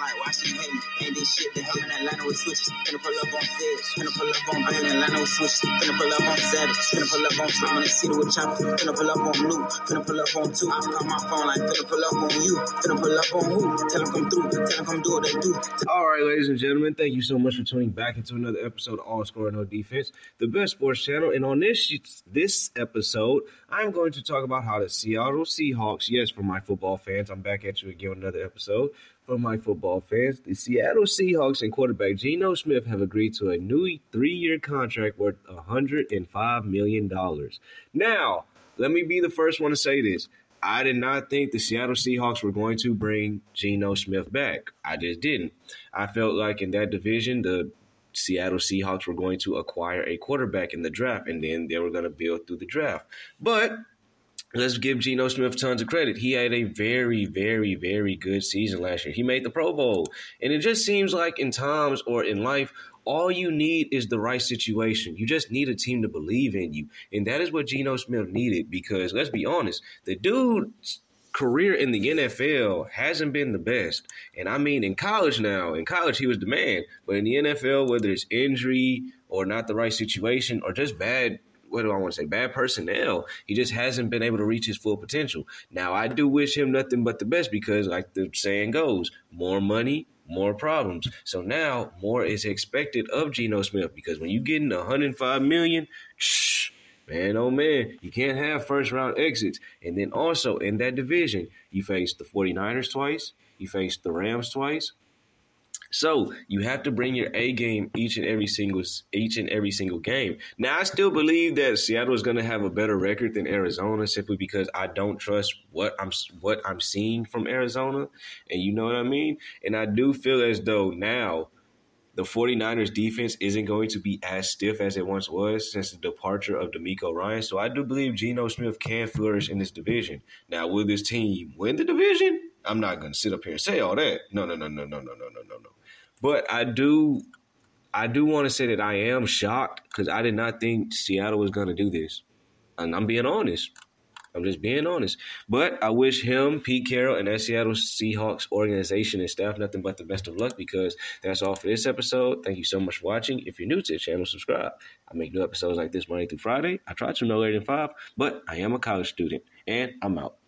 like, hate? Ain't this shit that happened in Atlanta with switches. Finna pull up on Feds. Finna pull up on Bailey. Atlanta with switches. Finna pull up on Savage. Finna pull up on Slim in the city with Chopper. Finna pull up on Blue. Finna pull up on Two. I call my phone like, finna pull up on you. Finna pull up on who? Tell them come through. Tell them come do what they do. All right, ladies and gentlemen, thank you so much for tuning back into another episode of All Score No Defense, the best sports channel. And on this this episode, I'm going to talk about how the Seattle Seahawks, yes, for my football fans, I'm back at you again with another episode. For my football fans, the Seattle Seahawks and quarterback Geno Smith have agreed to a new three-year contract worth 105 million dollars. Now, let me be the first one to say this. I did not think the Seattle Seahawks were going to bring Geno Smith back. I just didn't. I felt like in that division, the Seattle Seahawks were going to acquire a quarterback in the draft, and then they were going to build through the draft. But let's give Geno Smith tons of credit. He had a very, very, very good season last year. He made the Pro Bowl. And it just seems like in times or in life, all you need is the right situation. You just need a team to believe in you. And that is what Geno Smith needed because let's be honest, the dude's career in the NFL hasn't been the best. And I mean in college now, in college he was the man, but in the NFL whether it's injury or not the right situation or just bad what do I want to say? Bad personnel. He just hasn't been able to reach his full potential. Now, I do wish him nothing but the best because, like the saying goes, more money, more problems. So now more is expected of Geno Smith because when you get in 105 million, shh, man, oh man, you can't have first round exits. And then also in that division, you face the 49ers twice, you face the Rams twice, so you have to bring your A game each and every single each and every single game. Now I still believe that Seattle is going to have a better record than Arizona simply because I don't trust what I'm what I'm seeing from Arizona, and you know what I mean. And I do feel as though now the 49ers defense isn't going to be as stiff as it once was since the departure of DeMeco Ryan. So I do believe Geno Smith can flourish in this division. Now, will this team win the division? I'm not going to sit up here and say all that. No, no, no, no, no, no, no, no, no, no. But I do, I do want to say that I am shocked because I did not think Seattle was going to do this, and I'm being honest. I'm just being honest. But I wish him, Pete Carroll, and that Seattle Seahawks organization and staff nothing but the best of luck because that's all for this episode. Thank you so much for watching. If you're new to the channel, subscribe. I make new episodes like this Monday through Friday. I try to no later than five, but I am a college student, and I'm out.